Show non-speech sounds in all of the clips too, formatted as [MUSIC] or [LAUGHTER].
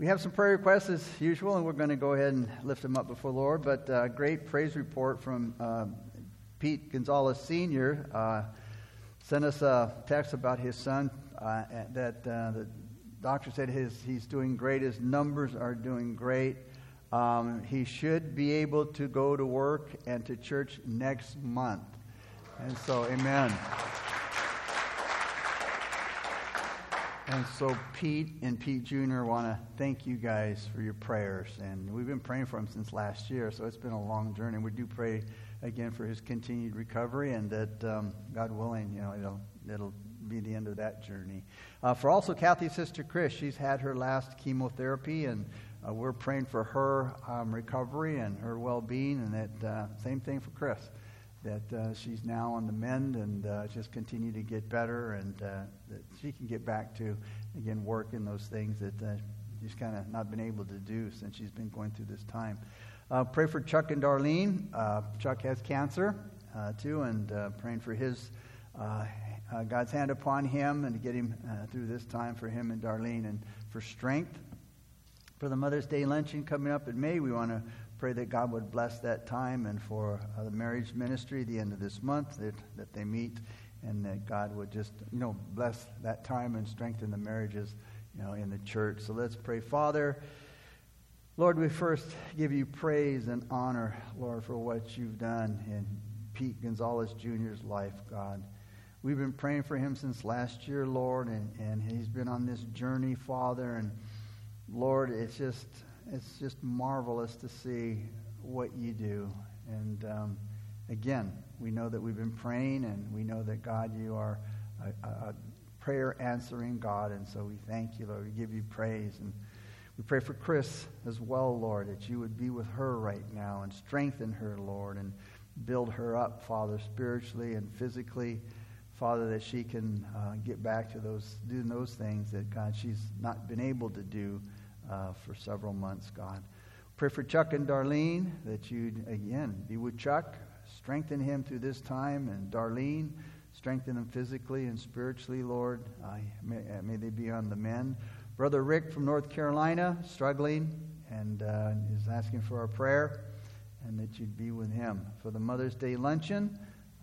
We have some prayer requests as usual, and we're going to go ahead and lift them up before the Lord. But uh, great praise report from uh, Pete Gonzalez Sr. Uh, sent us a text about his son uh, that uh, the doctor said his, he's doing great. His numbers are doing great. Um, he should be able to go to work and to church next month. And so, amen. And so, Pete and Pete Jr. want to thank you guys for your prayers. And we've been praying for him since last year, so it's been a long journey. We do pray again for his continued recovery, and that um, God willing, you know, it'll it'll be the end of that journey. Uh, for also Kathy's sister Chris, she's had her last chemotherapy, and uh, we're praying for her um, recovery and her well-being. And that uh, same thing for Chris that uh, she's now on the mend and uh, just continue to get better and uh, that she can get back to, again, work in those things that uh, she's kind of not been able to do since she's been going through this time. Uh, pray for Chuck and Darlene. Uh, Chuck has cancer, too, and praying for his God's hand upon him and to get him through this time for him and Darlene and for strength. For the Mother's Day luncheon coming up in May, we want to pray that God would bless that time and for uh, the marriage ministry the end of this month that, that they meet and that God would just, you know, bless that time and strengthen the marriages, you know, in the church. So let's pray. Father, Lord, we first give you praise and honor, Lord, for what you've done in Pete Gonzalez Jr.'s life, God. We've been praying for him since last year, Lord, and, and he's been on this journey, Father, and Lord, it's just it's just marvelous to see what you do. And um, again, we know that we've been praying, and we know that God, you are a, a prayer answering God. And so we thank you, Lord. We give you praise. And we pray for Chris as well, Lord, that you would be with her right now and strengthen her, Lord, and build her up, Father, spiritually and physically. Father, that she can uh, get back to those, doing those things that, God, she's not been able to do uh, for several months, God. Pray for Chuck and Darlene that you'd, again, be with Chuck, strengthen him through this time, and Darlene, strengthen him physically and spiritually, Lord. Uh, may, may, they be on the mend. Brother Rick from North Carolina, struggling, and uh, is asking for our prayer, and that you'd be with him. For the Mother's Day luncheon,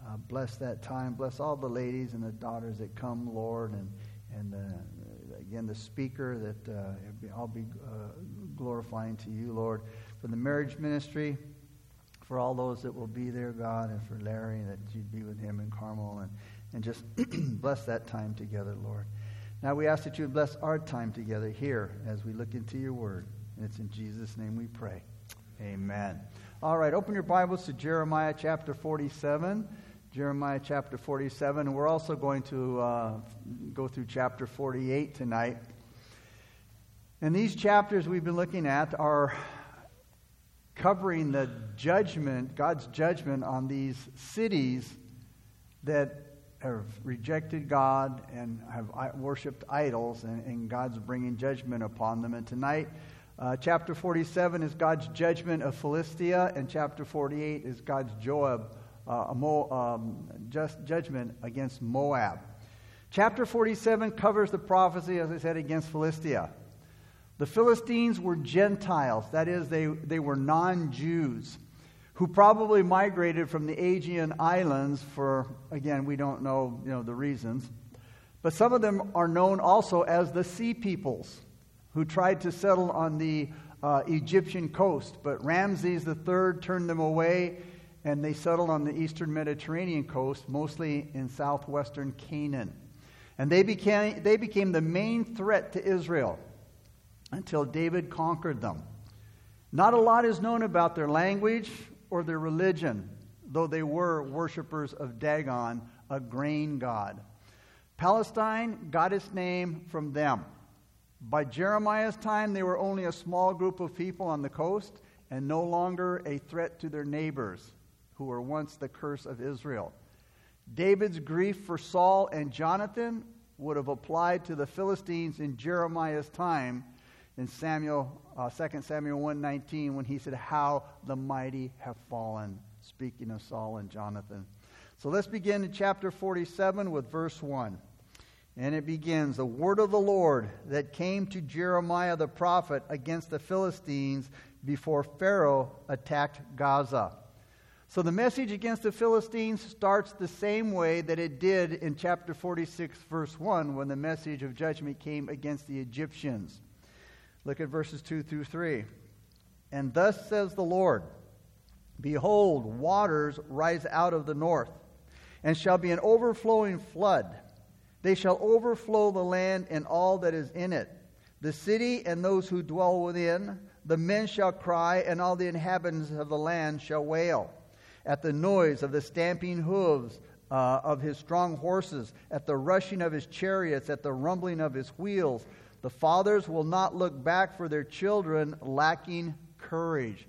uh, bless that time. Bless all the ladies and the daughters that come, Lord, and, and again, the speaker, that uh, I'll be uh, glorifying to you, Lord, for the marriage ministry, for all those that will be there, God, and for Larry, that you'd be with him in Carmel, and, and just [CLEARS THROAT] bless that time together, Lord. Now we ask that you bless our time together here as we look into your word. And it's in Jesus' name we pray. Amen. All right, open your Bibles to Jeremiah chapter 47. Jeremiah chapter 47. And we're also going to uh, go through chapter 48 tonight. And these chapters we've been looking at are covering the judgment, God's judgment on these cities that have rejected God and have worshiped idols, and, and God's bringing judgment upon them. And tonight, uh, chapter 47 is God's judgment of Philistia, and chapter 48 is God's Joab uh, Mo, um, just judgment against Moab. Chapter 47 covers the prophecy, as I said, against Philistia. The Philistines were Gentiles, that is, they, they were non Jews who probably migrated from the Aegean islands for, again, we don't know, you know the reasons. But some of them are known also as the Sea Peoples who tried to settle on the uh, Egyptian coast. But Ramses III turned them away and they settled on the eastern Mediterranean coast, mostly in southwestern Canaan. And they became, they became the main threat to Israel until David conquered them. Not a lot is known about their language or their religion, though they were worshippers of Dagon, a grain god. Palestine got its name from them. By Jeremiah's time, they were only a small group of people on the coast and no longer a threat to their neighbors who were once the curse of Israel. David's grief for Saul and Jonathan would have applied to the Philistines in Jeremiah's time in Samuel, uh, 2 Samuel 119 when he said, How the mighty have fallen, speaking of Saul and Jonathan. So let's begin in chapter 47 with verse 1. And it begins The word of the Lord that came to Jeremiah the prophet against the Philistines before Pharaoh attacked Gaza. So the message against the Philistines starts the same way that it did in chapter 46, verse 1, when the message of judgment came against the Egyptians. Look at verses 2 through 3. And thus says the Lord Behold, waters rise out of the north, and shall be an overflowing flood. They shall overflow the land and all that is in it, the city and those who dwell within. The men shall cry, and all the inhabitants of the land shall wail at the noise of the stamping hooves uh, of his strong horses, at the rushing of his chariots, at the rumbling of his wheels. The fathers will not look back for their children lacking courage.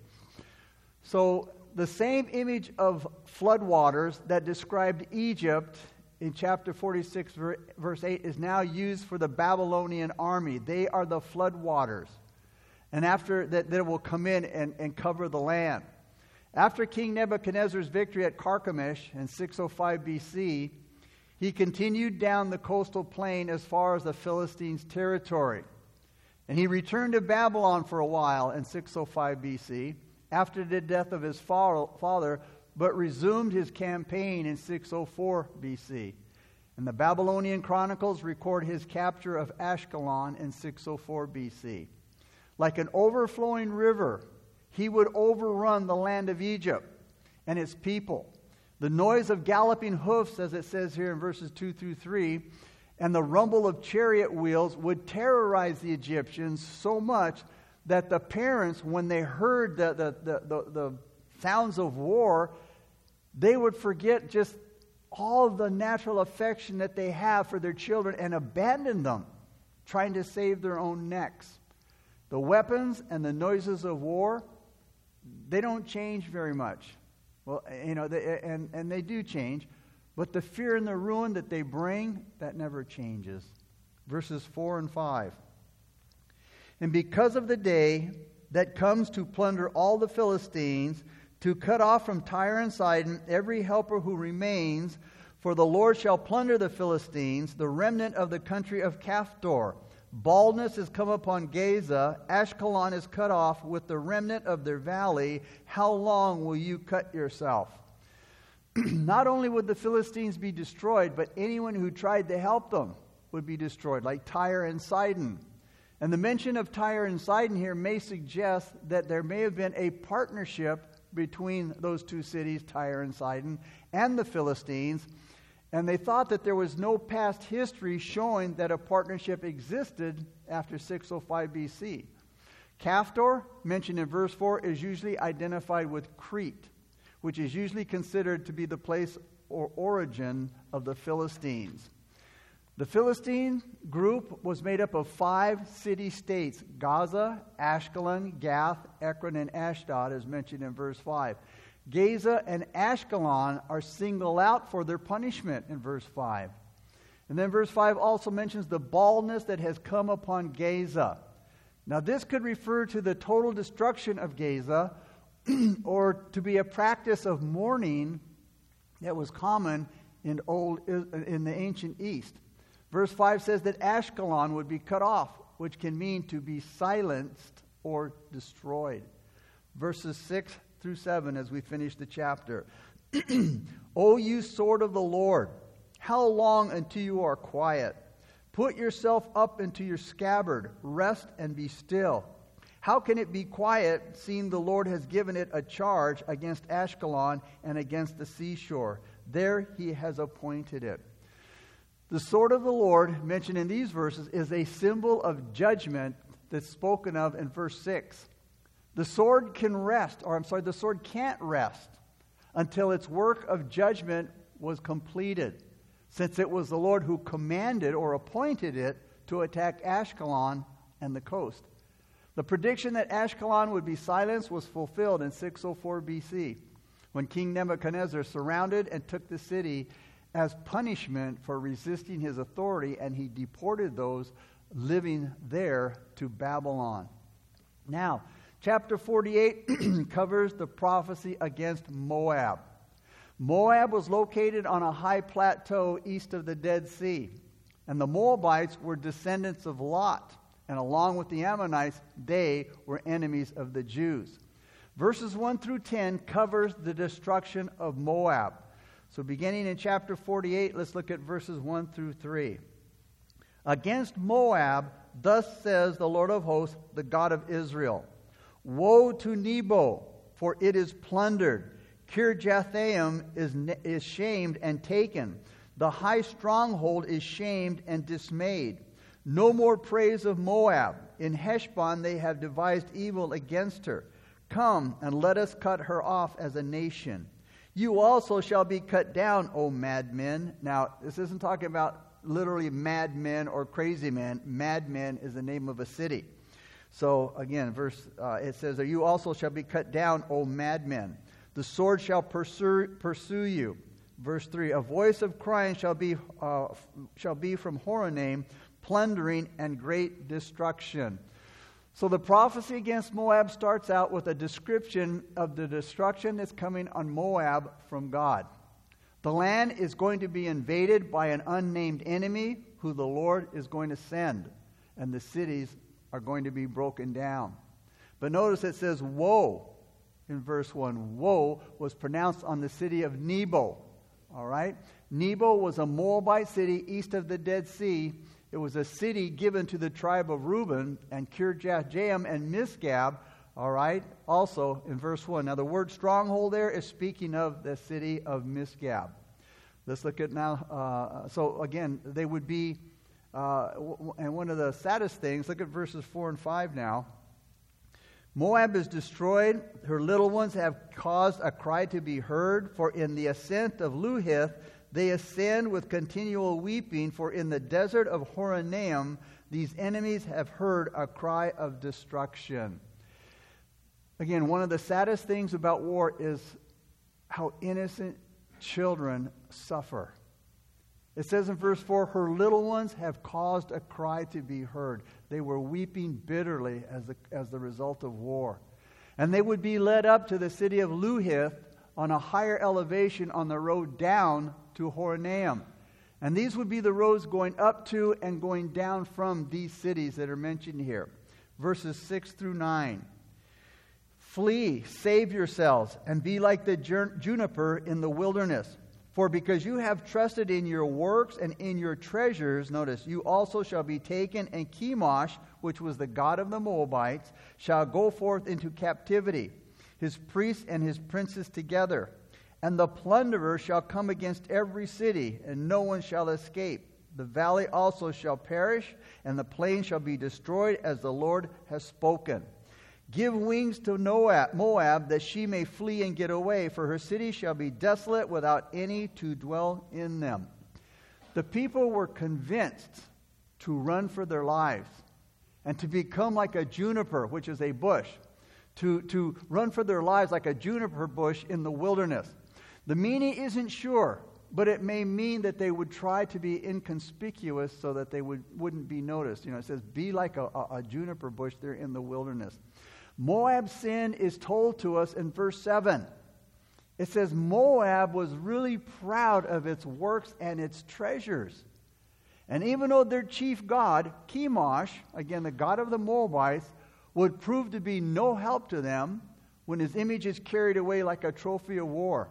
So, the same image of floodwaters that described Egypt in chapter 46, verse 8, is now used for the Babylonian army. They are the floodwaters. And after that, they will come in and, and cover the land. After King Nebuchadnezzar's victory at Carchemish in 605 BC, he continued down the coastal plain as far as the Philistines' territory. And he returned to Babylon for a while in 605 BC after the death of his father, but resumed his campaign in 604 BC. And the Babylonian chronicles record his capture of Ashkelon in 604 BC. Like an overflowing river, he would overrun the land of Egypt and its people. The noise of galloping hoofs, as it says here in verses 2 through 3, and the rumble of chariot wheels would terrorize the Egyptians so much that the parents, when they heard the, the, the, the, the sounds of war, they would forget just all the natural affection that they have for their children and abandon them, trying to save their own necks. The weapons and the noises of war, they don't change very much. Well, you know, they, and, and they do change, but the fear and the ruin that they bring, that never changes. Verses 4 and 5. And because of the day that comes to plunder all the Philistines, to cut off from Tyre and Sidon every helper who remains, for the Lord shall plunder the Philistines, the remnant of the country of Caphtor. Baldness has come upon Gaza. Ashkelon is cut off with the remnant of their valley. How long will you cut yourself? [CLEARS THROAT] Not only would the Philistines be destroyed, but anyone who tried to help them would be destroyed, like Tyre and Sidon. And the mention of Tyre and Sidon here may suggest that there may have been a partnership between those two cities, Tyre and Sidon, and the Philistines. And they thought that there was no past history showing that a partnership existed after 605 BC. Caphtor, mentioned in verse 4, is usually identified with Crete, which is usually considered to be the place or origin of the Philistines. The Philistine group was made up of five city states Gaza, Ashkelon, Gath, Ekron, and Ashdod, as mentioned in verse 5. Gaza and Ashkelon are singled out for their punishment in verse 5. And then verse 5 also mentions the baldness that has come upon Gaza. Now, this could refer to the total destruction of Gaza [CLEARS THROAT] or to be a practice of mourning that was common in, old, in the ancient East. Verse 5 says that Ashkelon would be cut off, which can mean to be silenced or destroyed. Verses 6 through 7 as we finish the chapter. [CLEARS THROAT] o you sword of the Lord, how long until you are quiet? Put yourself up into your scabbard, rest and be still. How can it be quiet, seeing the Lord has given it a charge against Ashkelon and against the seashore? There he has appointed it. The sword of the Lord, mentioned in these verses, is a symbol of judgment that's spoken of in verse 6. The sword can rest, or I'm sorry, the sword can't rest until its work of judgment was completed, since it was the Lord who commanded or appointed it to attack Ashkelon and the coast. The prediction that Ashkelon would be silenced was fulfilled in 604 BC when King Nebuchadnezzar surrounded and took the city as punishment for resisting his authority, and he deported those living there to Babylon. Now, chapter 48 [CLEARS THROAT] covers the prophecy against Moab. Moab was located on a high plateau east of the Dead Sea. And the Moabites were descendants of Lot. And along with the Ammonites, they were enemies of the Jews. Verses 1 through 10 covers the destruction of Moab. So, beginning in chapter 48, let's look at verses 1 through 3. Against Moab, thus says the Lord of hosts, the God of Israel Woe to Nebo, for it is plundered. Kirjathaim is, is shamed and taken. The high stronghold is shamed and dismayed. No more praise of Moab. In Heshbon they have devised evil against her. Come and let us cut her off as a nation. You also shall be cut down, O madmen. Now, this isn't talking about literally madmen or crazy men. Madmen is the name of a city. So, again, verse uh, it says, You also shall be cut down, O madmen. The sword shall pursue, pursue you. Verse 3 A voice of crying shall be, uh, shall be from Horonaim, plundering and great destruction. So the prophecy against Moab starts out with a description of the destruction that's coming on Moab from God. The land is going to be invaded by an unnamed enemy who the Lord is going to send, and the cities are going to be broken down. But notice it says, Woe in verse 1. Woe was pronounced on the city of Nebo. All right? Nebo was a Moabite city east of the Dead Sea it was a city given to the tribe of Reuben, and Kirjathaim and Misgab, all right, also in verse 1. Now, the word stronghold there is speaking of the city of Misgab. Let's look at now. Uh, so, again, they would be, uh, and one of the saddest things, look at verses 4 and 5 now. Moab is destroyed. Her little ones have caused a cry to be heard, for in the ascent of Luhith, they ascend with continual weeping, for in the desert of Horonaim these enemies have heard a cry of destruction. Again, one of the saddest things about war is how innocent children suffer. It says in verse 4 Her little ones have caused a cry to be heard. They were weeping bitterly as the, as the result of war. And they would be led up to the city of Luhith on a higher elevation on the road down to Horonaim. And these would be the roads going up to and going down from these cities that are mentioned here. Verses 6 through 9. Flee, save yourselves, and be like the juniper in the wilderness. For because you have trusted in your works and in your treasures, notice, you also shall be taken, and Chemosh, which was the god of the Moabites, shall go forth into captivity, his priests and his princes together. And the plunderer shall come against every city, and no one shall escape. The valley also shall perish, and the plain shall be destroyed, as the Lord has spoken. Give wings to Moab, that she may flee and get away, for her city shall be desolate without any to dwell in them. The people were convinced to run for their lives and to become like a juniper, which is a bush, to, to run for their lives like a juniper bush in the wilderness. The meaning isn't sure, but it may mean that they would try to be inconspicuous so that they would, wouldn't be noticed. You know, it says, be like a, a, a juniper bush there in the wilderness. Moab's sin is told to us in verse 7. It says, Moab was really proud of its works and its treasures. And even though their chief god, Chemosh, again, the god of the Moabites, would prove to be no help to them when his image is carried away like a trophy of war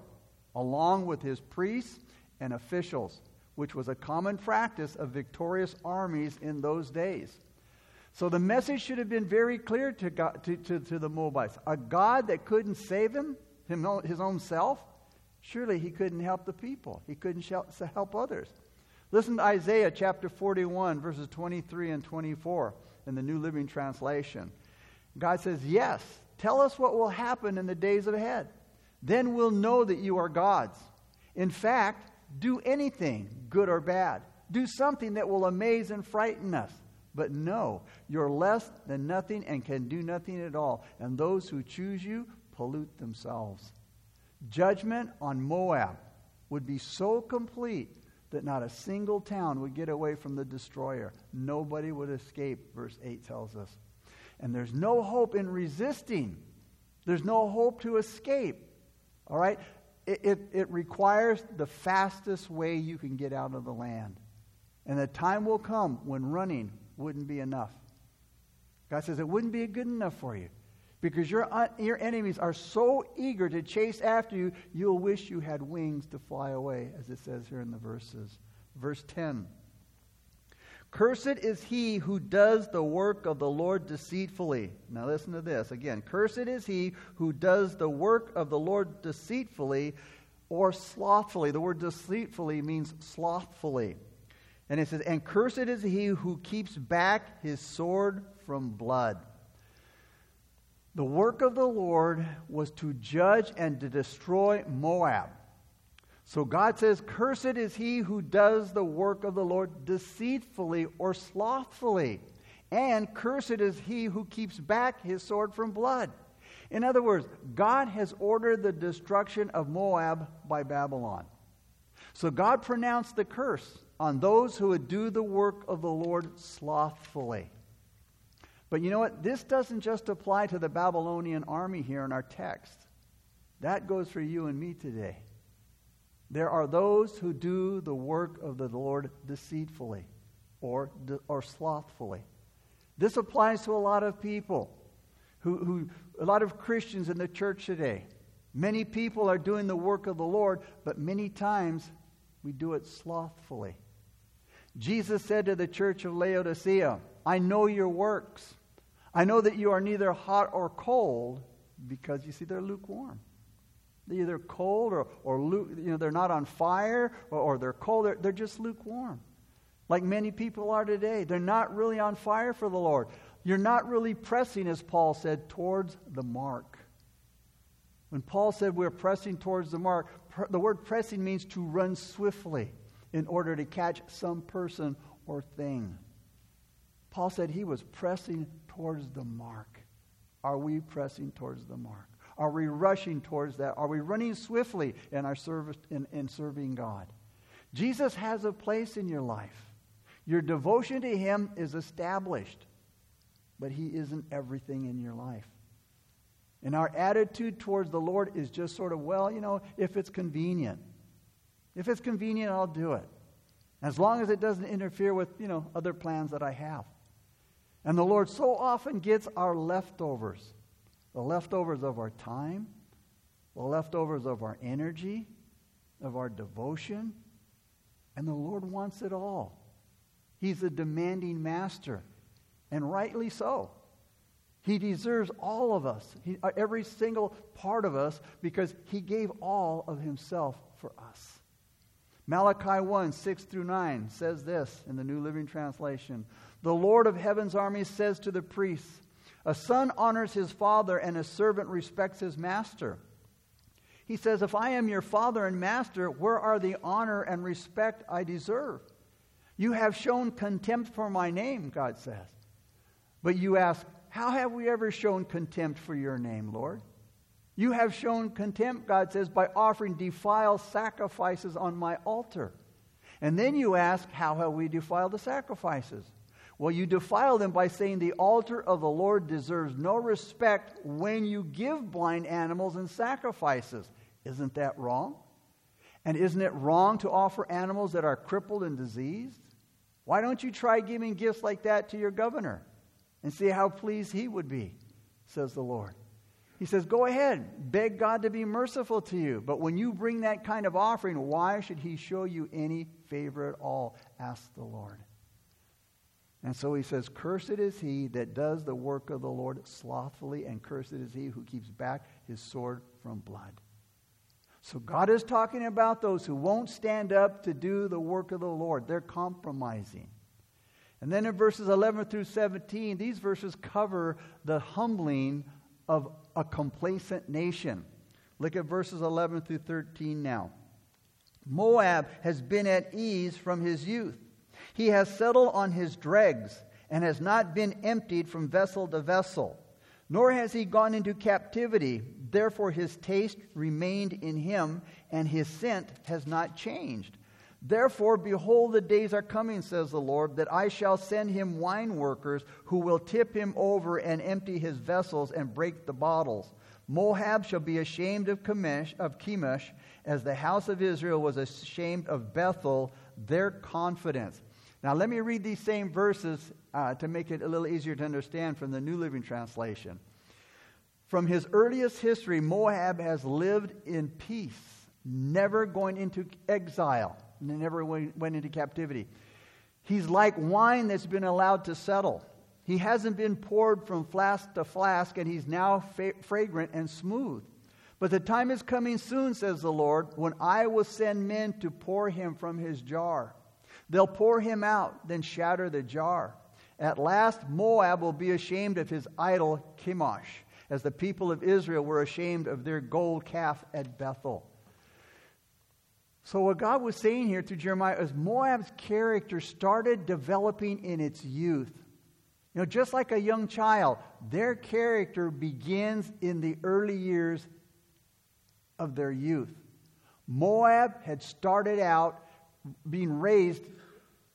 along with his priests and officials, which was a common practice of victorious armies in those days. So the message should have been very clear to, God, to, to, to the Moabites. A God that couldn't save him, him, his own self, surely he couldn't help the people. He couldn't help others. Listen to Isaiah chapter 41, verses 23 and 24 in the New Living Translation. God says, Yes, tell us what will happen in the days ahead. Then we'll know that you are God's. In fact, do anything, good or bad. Do something that will amaze and frighten us. But no, you're less than nothing and can do nothing at all. And those who choose you pollute themselves. Judgment on Moab would be so complete that not a single town would get away from the destroyer. Nobody would escape, verse 8 tells us. And there's no hope in resisting, there's no hope to escape. All right? It, it, it, requires the fastest way you can get out of the land. And the time will come when running wouldn't be enough. God says it wouldn't be good enough for you because your, uh, your enemies are so eager to chase after you, you'll wish you had wings to fly away, as it says here in the verses. Verse 10 Cursed is he who does the work of the Lord deceitfully. Now listen to this again. Cursed is he who does the work of the Lord deceitfully or slothfully. The word deceitfully means slothfully. And it says, And cursed is he who keeps back his sword from blood. The work of the Lord was to judge and to destroy Moab. So God says, Cursed is he who does the work of the Lord deceitfully or slothfully. And cursed is he who keeps back his sword from blood. In other words, God has ordered the destruction of Moab by Babylon. So God pronounced the curse on those who would do the work of the Lord slothfully. But you know what? This doesn't just apply to the Babylonian army here in our text. That goes for you and me today. There are those who do the work of the Lord deceitfully or, or slothfully. This applies to a lot of people, who, who, a lot of Christians in the church today. Many people are doing the work of the Lord, but many times we do it slothfully. Jesus said to the church of Laodicea, I know your works. I know that you are neither hot or cold because you see they're lukewarm. They're either cold or, or you know, they're not on fire or, or they're cold. They're, they're just lukewarm. Like many people are today. They're not really on fire for the Lord. You're not really pressing, as Paul said, towards the mark. When Paul said we're pressing towards the mark, the word pressing means to run swiftly in order to catch some person or thing. Paul said he was pressing towards the mark. Are we pressing towards the mark? Are we rushing towards that? Are we running swiftly in our service in, in serving God? Jesus has a place in your life. Your devotion to him is established, but he isn't everything in your life. And our attitude towards the Lord is just sort of, well, you know, if it's convenient. If it's convenient, I'll do it. As long as it doesn't interfere with, you know, other plans that I have. And the Lord so often gets our leftovers the leftovers of our time, the leftovers of our energy, of our devotion. And the Lord wants it all. He's a demanding master, and rightly so. He deserves all of us, he, uh, every single part of us, because He gave all of Himself for us. Malachi 1 6 through 9 says this in the New Living Translation The Lord of heaven's armies says to the priests, a son honors his father, and a servant respects his master. He says, If I am your father and master, where are the honor and respect I deserve? You have shown contempt for my name, God says. But you ask, How have we ever shown contempt for your name, Lord? You have shown contempt, God says, by offering defiled sacrifices on my altar. And then you ask, How have we defiled the sacrifices? Well, you defile them by saying the altar of the Lord deserves no respect when you give blind animals and sacrifices. Isn't that wrong? And isn't it wrong to offer animals that are crippled and diseased? Why don't you try giving gifts like that to your governor and see how pleased he would be, says the Lord. He says, Go ahead, beg God to be merciful to you. But when you bring that kind of offering, why should he show you any favor at all? Ask the Lord. And so he says, Cursed is he that does the work of the Lord slothfully, and cursed is he who keeps back his sword from blood. So God is talking about those who won't stand up to do the work of the Lord. They're compromising. And then in verses 11 through 17, these verses cover the humbling of a complacent nation. Look at verses 11 through 13 now. Moab has been at ease from his youth. He has settled on his dregs and has not been emptied from vessel to vessel. Nor has he gone into captivity. Therefore, his taste remained in him, and his scent has not changed. Therefore, behold, the days are coming, says the Lord, that I shall send him wine workers who will tip him over and empty his vessels and break the bottles. Moab shall be ashamed of Chemosh, of as the house of Israel was ashamed of Bethel, their confidence. Now, let me read these same verses uh, to make it a little easier to understand from the New Living Translation. From his earliest history, Moab has lived in peace, never going into exile, never went into captivity. He's like wine that's been allowed to settle. He hasn't been poured from flask to flask, and he's now fa- fragrant and smooth. But the time is coming soon, says the Lord, when I will send men to pour him from his jar. They'll pour him out, then shatter the jar. At last, Moab will be ashamed of his idol Chemosh, as the people of Israel were ashamed of their gold calf at Bethel. So, what God was saying here to Jeremiah is Moab's character started developing in its youth. You know, just like a young child, their character begins in the early years of their youth. Moab had started out being raised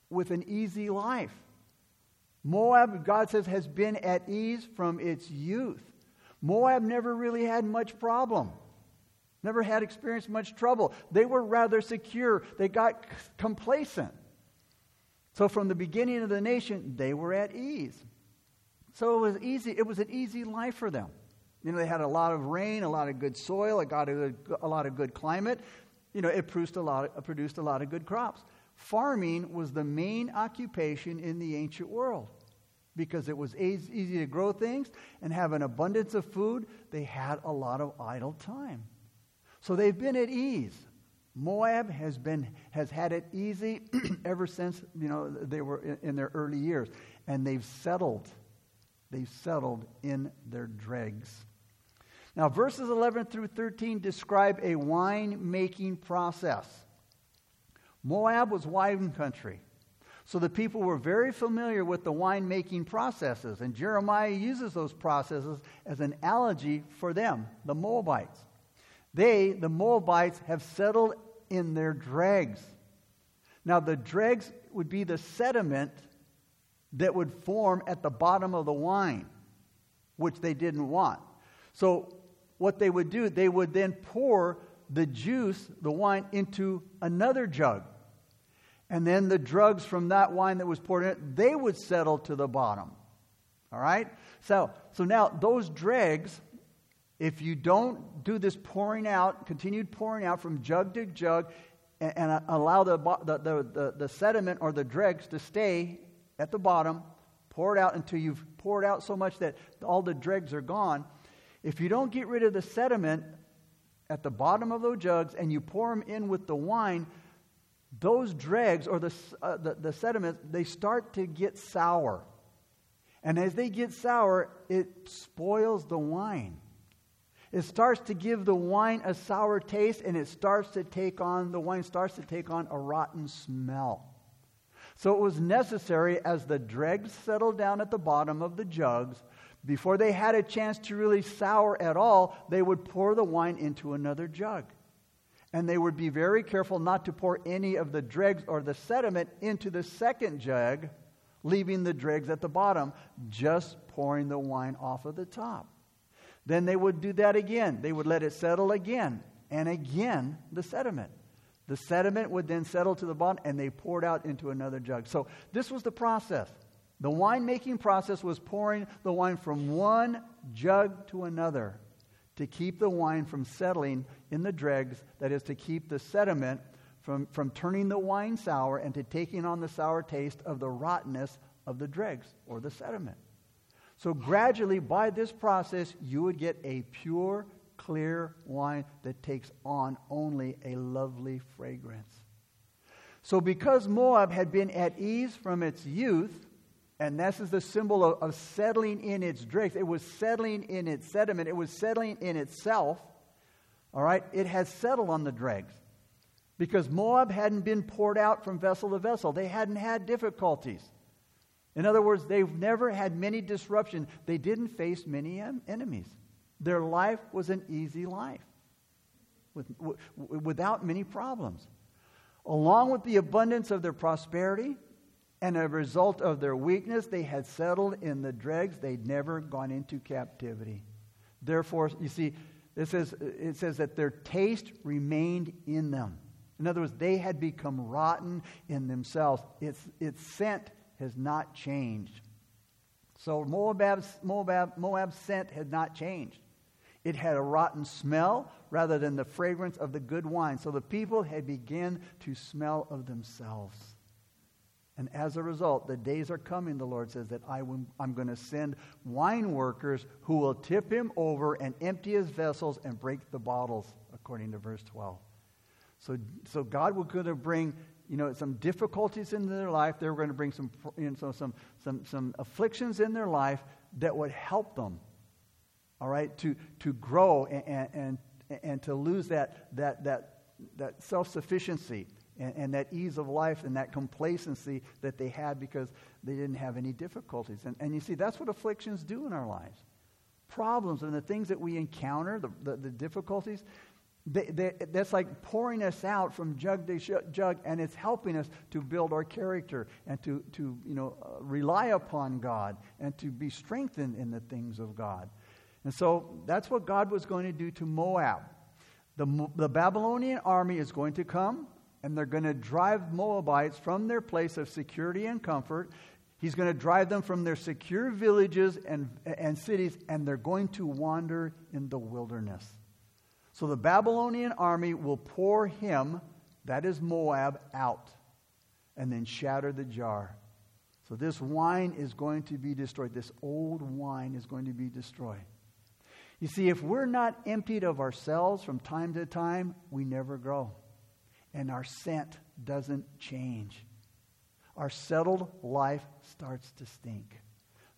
with an easy life. Moab, God says, has been at ease from its youth. Moab never really had much problem, never had experienced much trouble. They were rather secure, they got complacent. So, from the beginning of the nation, they were at ease. So, it was easy, it was an easy life for them. You know, they had a lot of rain, a lot of good soil, it got a, a lot of good climate. You know, it produced a, lot of, produced a lot of good crops. Farming was the main occupation in the ancient world because it was easy to grow things and have an abundance of food. They had a lot of idle time. So they've been at ease. Moab has, been, has had it easy [CLEARS THROAT] ever since you know, they were in, in their early years. And they've settled. They've settled in their dregs. Now, verses 11 through 13 describe a wine making process. Moab was wine country. So the people were very familiar with the wine making processes, and Jeremiah uses those processes as an analogy for them, the Moabites. They, the Moabites, have settled in their dregs. Now, the dregs would be the sediment that would form at the bottom of the wine, which they didn't want. So, what they would do, they would then pour the juice, the wine, into another jug. And then the drugs from that wine that was poured in they would settle to the bottom. All right? So, so now those dregs, if you don't do this pouring out, continued pouring out from jug to jug, and, and allow the, the, the, the, sediment or the dregs to stay at the bottom, pour it out until you've poured out so much that all the dregs are gone. If you don't get rid of the sediment at the bottom of those jugs and you pour them in with the wine, those dregs or the, uh, the, the sediments, they start to get sour. And as they get sour, it spoils the wine. It starts to give the wine a sour taste, and it starts to take on, the wine starts to take on a rotten smell. So it was necessary as the dregs settled down at the bottom of the jugs, before they had a chance to really sour at all, they would pour the wine into another jug and they would be very careful not to pour any of the dregs or the sediment into the second jug, leaving the dregs at the bottom, just pouring the wine off of the top. Then they would do that again. They would let it settle again, and again the sediment. The sediment would then settle to the bottom, and they poured out into another jug. So this was the process. The wine making process was pouring the wine from one jug to another to keep the wine from settling in the dregs, that is, to keep the sediment from, from turning the wine sour and to taking on the sour taste of the rottenness of the dregs or the sediment. So, gradually, by this process, you would get a pure, clear wine that takes on only a lovely fragrance. So, because Moab had been at ease from its youth, and this is the symbol of, of, settling in its dregs. It was settling in its sediment. It was settling in itself. All right? It has settled on the dregs. Because Moab hadn't been poured out from vessel to vessel. They hadn't had difficulties. In other words, they've never had many disruptions. They didn't face many em- enemies. Their life was an easy life with, w- without many problems. Along with the abundance of their prosperity, and a result of their weakness, they had settled in the dregs. They'd never gone into captivity. Therefore, you see, it says, it says that their taste remained in them. In other words, they had become rotten in themselves. Its, its scent has not changed. So Moab's, Moab, Moab's scent had not changed. It had a rotten smell rather than the fragrance of the good wine. So the people had begun to smell of themselves. And as a result, the days are coming, the Lord says, that I am going to send wine workers who will tip him over and empty his vessels and break the bottles, according to verse 12. So, so God was going to bring you know, some difficulties in their life. They were going to bring some, you know, some, some, some afflictions in their life that would help them, all right, to, to grow and, and, and to lose that, that, that, that self sufficiency and, and, that ease of life and that complacency that they had because they didn't have any difficulties. And, and you see, that's what afflictions do in our lives. Problems and the things that we encounter, the, the, the difficulties, they, they, that's like pouring us out from jug to jug, and it's helping us to build our character and to, to you know, uh, rely upon God and to be strengthened in the things of God. And so that's what God was going to do to Moab. The, the Babylonian army is going to come, and they're going to drive Moabites from their place of security and comfort. He's going to drive them from their secure villages and, and cities, and they're going to wander in the wilderness. So the Babylonian army will pour him, that is Moab, out and then shatter the jar. So this wine is going to be destroyed. This old wine is going to be destroyed. You see, if we're not emptied of ourselves from time to time, we never grow. And our scent doesn't change. Our settled life starts to stink.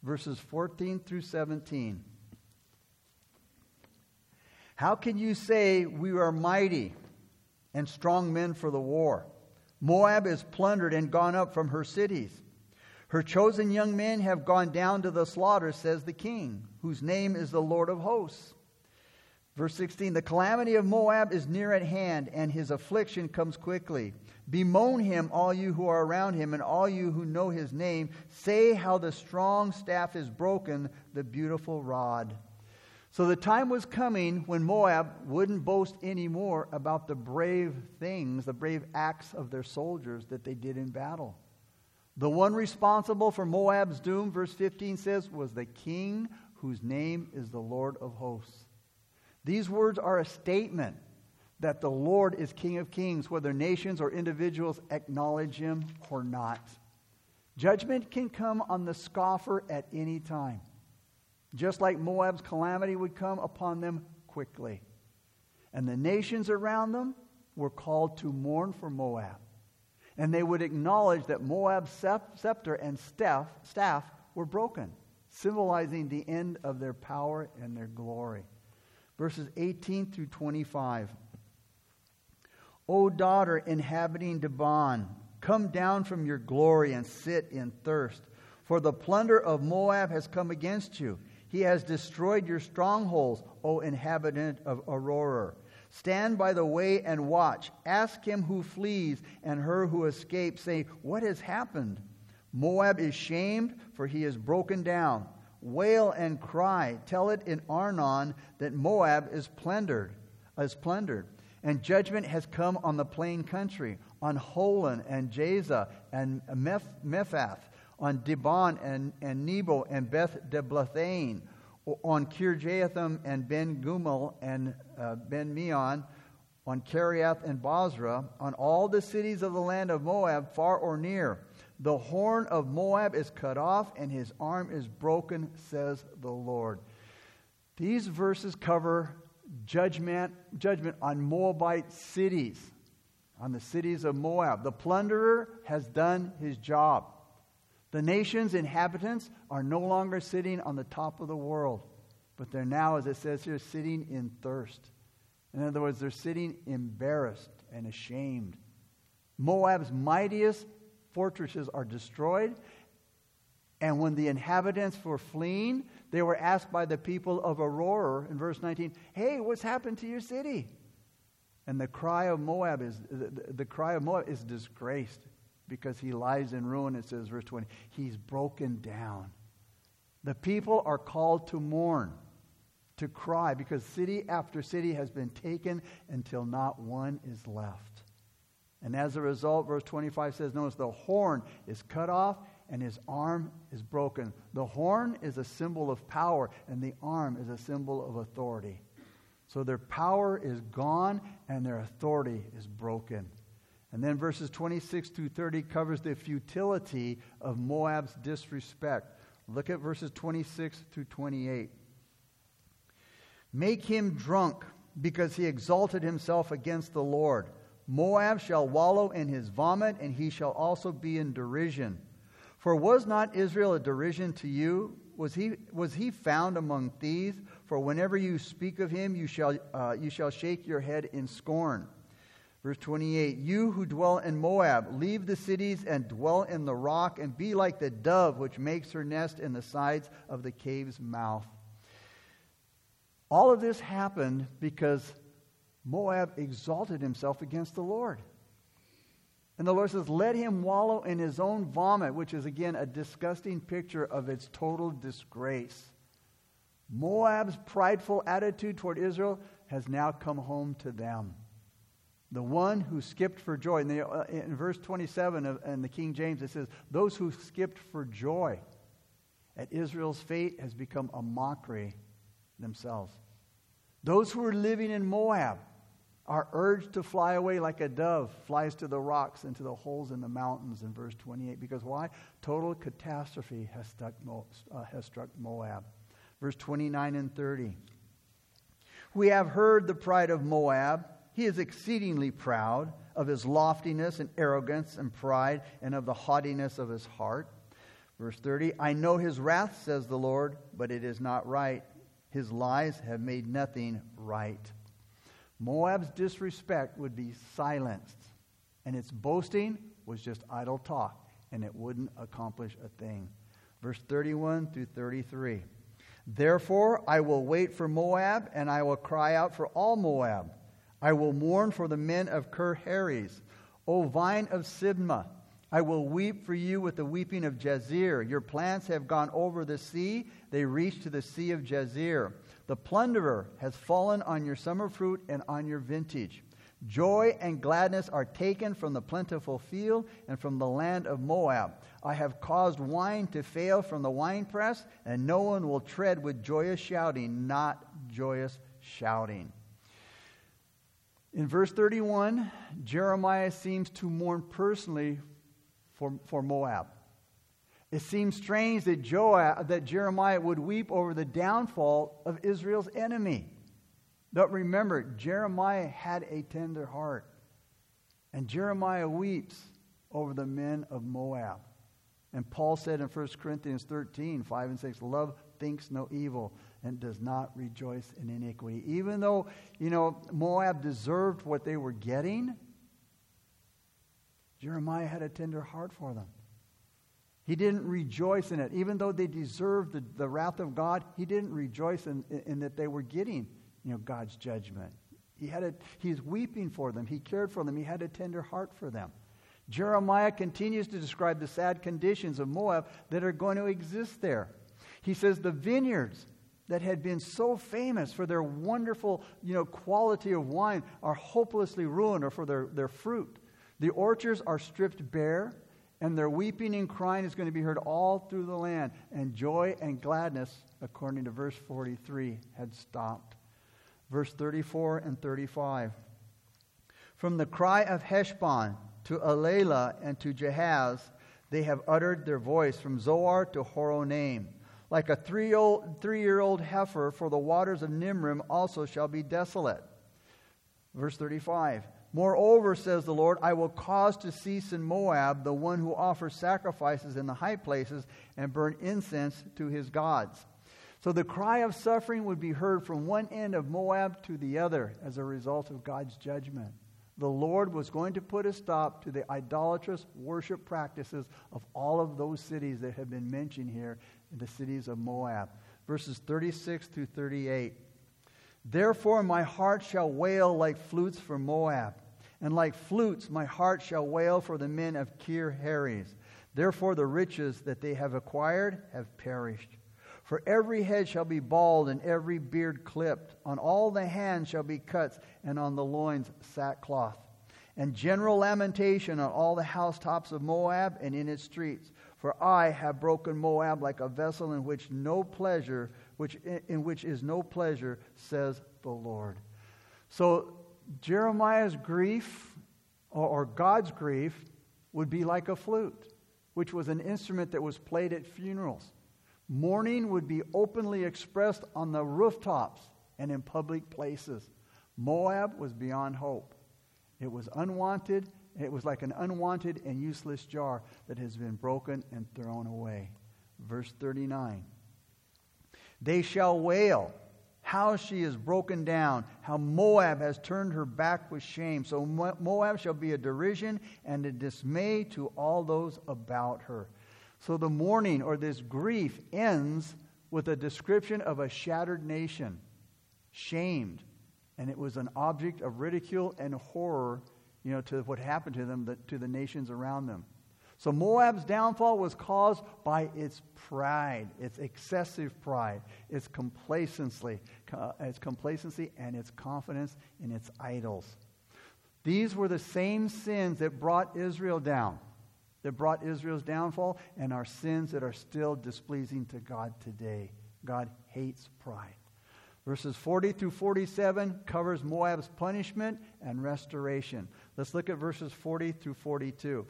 Verses 14 through 17. How can you say we are mighty and strong men for the war? Moab is plundered and gone up from her cities. Her chosen young men have gone down to the slaughter, says the king, whose name is the Lord of hosts. Verse 16 The calamity of Moab is near at hand, and his affliction comes quickly. Bemoan him, all you who are around him, and all you who know his name. Say how the strong staff is broken, the beautiful rod. So the time was coming when Moab wouldn't boast anymore about the brave things, the brave acts of their soldiers that they did in battle. The one responsible for Moab's doom, verse 15 says, was the king whose name is the Lord of hosts. These words are a statement that the Lord is King of kings, whether nations or individuals acknowledge him or not. Judgment can come on the scoffer at any time just like Moab's calamity would come upon them quickly. And the nations around them were called to mourn for Moab. And they would acknowledge that Moab's scepter and staff, were broken, symbolizing the end of their power and their glory. Verses 18 through 25. O daughter inhabiting Dibon, come down from your glory and sit in thirst. For the plunder of Moab has come against you. He has destroyed your strongholds, O inhabitant of Aroer. Stand by the way and watch. Ask him who flees and her who escapes, say, What has happened? Moab is shamed, for he is broken down. Wail and cry. Tell it in Arnon that Moab is plundered, is plundered. And judgment has come on the plain country, on Holon and Jahzah and Mephaath on Dibon and, and Nebo and Beth Diblathaim, on Kirjathaim and Beth Gamul and uh, Beth Meon, on Kerioth and Bozrah, on all the cities of the land of Moab, far or near. The horn of Moab is cut off, and his arm is broken, says the Lord. These verses cover judgment, judgment on Moabite cities, on the cities of Moab. The plunderer has done his job. The nation's inhabitants are no longer sitting on the top of the world, but they're now, as it says here, sitting in thirst. In other words, they're sitting embarrassed and ashamed. Moab's mightiest fortresses are destroyed. And when the inhabitants were fleeing, they were asked by the people of Aroer in verse 19, Hey, what's happened to your city? And the cry of Moab is the, the cry of Moab is disgraced because he lies in ruin, it says, verse 20. He's broken down. The people are called to mourn, to cry, because city after city has been taken until not one is left. And as a result, verse 25 says, Notice the horn is cut off and his arm is broken. The horn is a symbol of power, and the arm is a symbol of authority. So their power is gone and their authority is broken. And then verses 26 through 30 covers the futility of Moab's disrespect. Look at verses 26 through 28. Make him drunk because he exalted himself against the Lord. Moab shall wallow in his vomit, and he shall also be in derision. For was not Israel a derision to you? Was he, was he found among thieves? For whenever you speak of him, you shall, uh, you shall shake your head in scorn. Verse 28 You who dwell in Moab, leave the cities and dwell in the rock, and be like the dove which makes her nest in the sides of the cave's mouth. All of this happened because Moab exalted himself against the Lord. And the Lord says, Let him wallow in his own vomit, which is again a disgusting picture of its total disgrace. Moab's prideful attitude toward Israel has now come home to them. The one who skipped for joy. In, the, uh, in verse 27 of, in the King James, it says, Those who skipped for joy at Israel's fate has become a mockery themselves. Those who are living in Moab are urged to fly away like a dove flies to the rocks and to the holes in the mountains in verse 28. Because why? Total catastrophe has struck, uh, has struck Moab. Verse 29 and 30. We have heard the pride of Moab. He is exceedingly proud of his loftiness and arrogance and pride and of the haughtiness of his heart. Verse 30 I know his wrath, says the Lord, but it is not right. His lies have made nothing right. Moab's disrespect would be silenced, and its boasting was just idle talk, and it wouldn't accomplish a thing. Verse 31 through 33. Therefore, I will wait for Moab, and I will cry out for all Moab. I will mourn for the men of Kir Heres. O vine of Sibmah, I will weep for you with the weeping of Jazer. Your plants have gone over the sea, they reach to the sea of Jazer. The plunderer has fallen on your summer fruit and on your vintage. Joy and gladness are taken from the plentiful field and from the land of Moab. I have caused wine to fail from the winepress, and no one will tread with joyous shouting, not joyous shouting. In verse 31, Jeremiah seems to mourn personally for, for Moab. It seems strange that, Joab, that Jeremiah would weep over the downfall of Israel's enemy. But remember, Jeremiah had a tender heart. And Jeremiah weeps over the men of Moab. And Paul said in 1 Corinthians 13, 5 and 6, love thinks no evil and does not rejoice in iniquity. Even though, you know, Moab deserved what they were getting, Jeremiah had a tender heart for them. He didn't rejoice in it. Even though they deserved the, the wrath of God, he didn't rejoice in, in, in that they were getting you know, God's judgment. He had a, he's weeping for them. He cared for them. He had a tender heart for them. Jeremiah continues to describe the sad conditions of Moab that are going to exist there. He says the vineyards that had been so famous for their wonderful you know, quality of wine are hopelessly ruined or for their, their fruit. The orchards are stripped bare and their weeping and crying is going to be heard all through the land. And joy and gladness, according to verse 43, had stopped. Verse 34 and 35. From the cry of Heshbon to Elealeh and to Jahaz, they have uttered their voice from Zoar to Horonaim. Like a three-year-old heifer, for the waters of Nimrim also shall be desolate. Verse 35. Moreover, says the Lord, I will cause to cease in Moab the one who offers sacrifices in the high places and burn incense to his gods. So the cry of suffering would be heard from one end of Moab to the other as a result of God's judgment. The Lord was going to put a stop to the idolatrous worship practices of all of those cities that have been mentioned here in the cities of Moab. Verses 36 through 38. Therefore, my heart shall wail like flutes for Moab and like flutes my heart shall wail for the men of Kir Heres. Therefore the riches that they have acquired have perished. For every head shall be bald, and every beard clipped. On all the hands shall be cuts, and on the loins sackcloth. and general lamentation on all the housetops of Moab and in its streets. For I have broken Moab like a vessel in which no pleasure, which in which is no pleasure, says the Lord. So Jeremiah's grief, or, or God's grief, would be like a flute, which was an instrument that was played at funerals. Mourning would be openly expressed on the rooftops and in public places. Moab was beyond hope. It was unwanted. It was like an unwanted and useless jar that has been broken and thrown away. Verse 39 They shall wail how she is broken down, how Moab has turned her back with shame. So Moab shall be a derision and a dismay to all those about her. So the mourning or this grief ends with a description of a shattered nation, shamed. And it was an object of ridicule and horror, you know, to what happened to them, to the nations around them. So Moab's downfall was caused by its pride, its excessive pride, its complacency, its complacency and its confidence in its idols. These were the same sins that brought Israel down, that brought Israel's downfall, and our sins that are still displeasing to God today. God hates pride. Verses 40 through 47 covers Moab's punishment and restoration. Let's look at verses 40 through 42.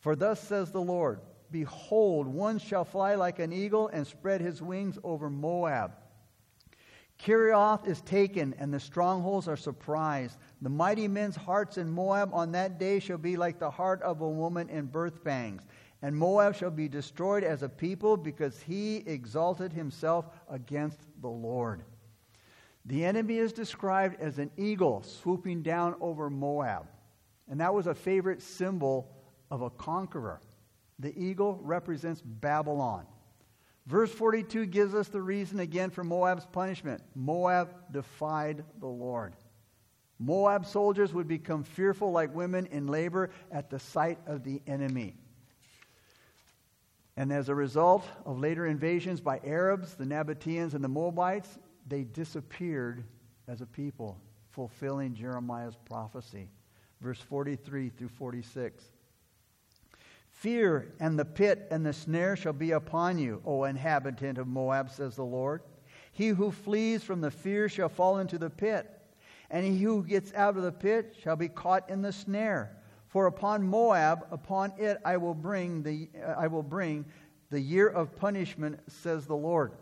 For thus says the Lord Behold, one shall fly like an eagle and spread his wings over Moab. Kerioth is taken, and the strongholds are surprised. The mighty men's hearts in Moab on that day shall be like the heart of a woman in birth pangs. And Moab shall be destroyed as a people because he exalted himself against the Lord. The enemy is described as an eagle swooping down over Moab. And that was a favorite symbol of a conqueror. The eagle represents Babylon. Verse 42 gives us the reason again for Moab's punishment. Moab defied the Lord. Moab soldiers would become fearful like women in labor at the sight of the enemy. And as a result of later invasions by Arabs, the Nabateans, and the Moabites, they disappeared as a people, fulfilling Jeremiah's prophecy. Verse 43 through 46. Fear and the pit and the snare shall be upon you, O inhabitant of Moab, says the Lord. He who flees from the fear shall fall into the pit, and he who gets out of the pit shall be caught in the snare. For upon Moab, upon it I will bring the uh, I will bring the year of punishment, says the Lord.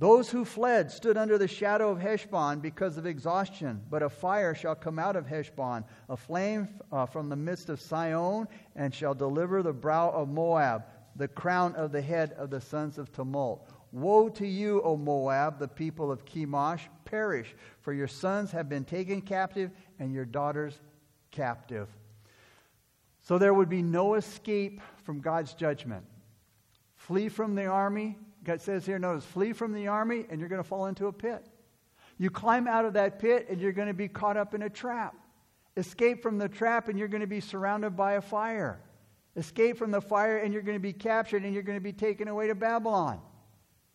Those who fled stood under the shadow of Heshbon because of exhaustion, but a fire shall come out of Heshbon, a flame uh, from the midst of Sihon, and shall deliver the brow of Moab, the crown of the head of the sons of tumult. Woe to you, O Moab, the people of Chemosh, perish, for your sons have been taken captive and your daughters captive. So there would be no escape from God's judgment. Flee from the army, God says here, notice, flee from the army and you're going to fall into a pit. You climb out of that pit and you're going to be caught up in a trap. Escape from the trap and you're going to be surrounded by a fire. Escape from the fire and you're going to be captured and you're going to be taken away to Babylon.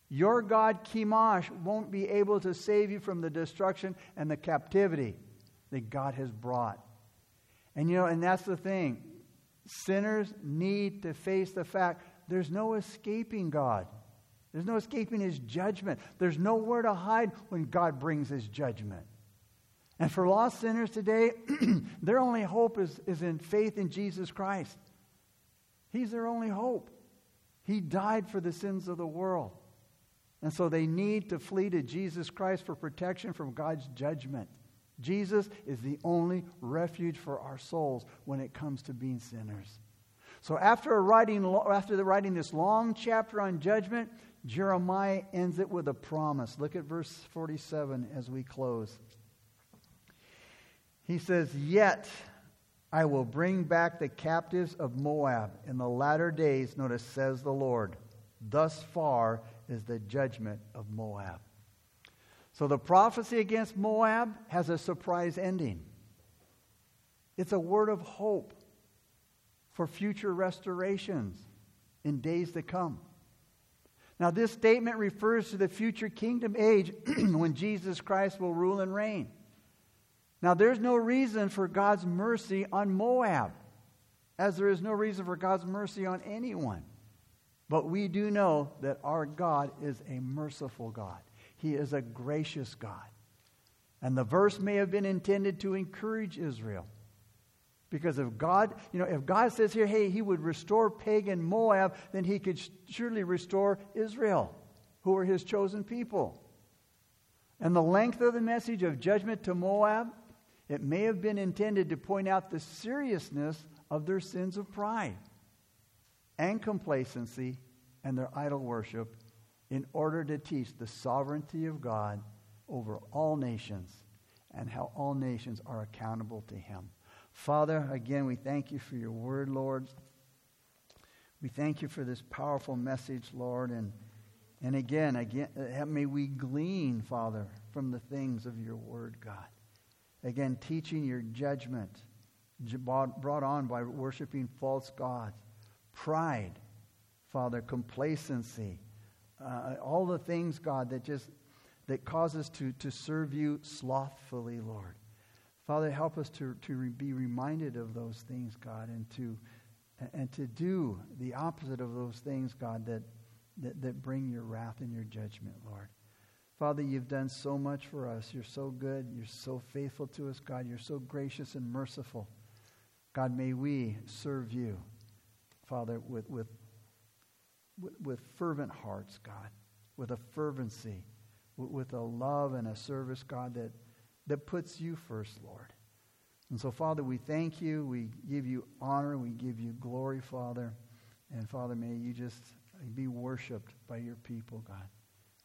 Your God, Chemosh, won't be able to save you from the destruction and the captivity that God has brought. And you know, and that's the thing. Sinners need to face the fact there's no escaping God. There's no escaping his judgment. There's nowhere to hide when God brings his judgment. And for lost sinners today, [CLEARS THROAT] their only hope is, is in faith in Jesus Christ. He's their only hope. He died for the sins of the world. And so they need to flee to Jesus Christ for protection from God's judgment. Jesus is the only refuge for our souls when it comes to being sinners. So after writing, after writing this long chapter on judgment, Jeremiah ends it with a promise. Look at verse 47 as we close. He says, Yet I will bring back the captives of Moab in the latter days, notice, says the Lord. Thus far is the judgment of Moab. So the prophecy against Moab has a surprise ending. It's a word of hope for future restorations in days to come. Now, this statement refers to the future kingdom age [CLEARS THROAT] when Jesus Christ will rule and reign. Now, there's no reason for God's mercy on Moab, as there is no reason for God's mercy on anyone. But we do know that our God is a merciful God, He is a gracious God. And the verse may have been intended to encourage Israel. Because if God, you know, if God says here, hey, he would restore pagan Moab, then he could surely restore Israel, who are his chosen people. And the length of the message of judgment to Moab, it may have been intended to point out the seriousness of their sins of pride and complacency and their idol worship in order to teach the sovereignty of God over all nations and how all nations are accountable to him. Father, again, we thank you for your word, Lord. We thank you for this powerful message, Lord. And, and again, again, uh, may we glean, Father, from the things of your word, God. Again, teaching your judgment brought on by worshiping false gods, pride, Father, complacency, uh, all the things, God, that just that cause us to, to serve you slothfully, Lord. Father, help us to, to be reminded of those things, God, and to, and to do the opposite of those things, God, that, that, that bring your wrath and your judgment, Lord. Father, you've done so much for us. You're so good. You're so faithful to us, God. You're so gracious and merciful. God, may we serve you, Father, with, with, with fervent hearts, God, with a fervency with a love and a service, God, that, that puts you first, Lord. And so, Father, we thank you. We give you honor. We give you glory, Father. And, Father, may you just be worshiped by your people, God.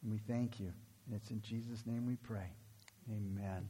And we thank you. And it's in Jesus' name we pray. Amen.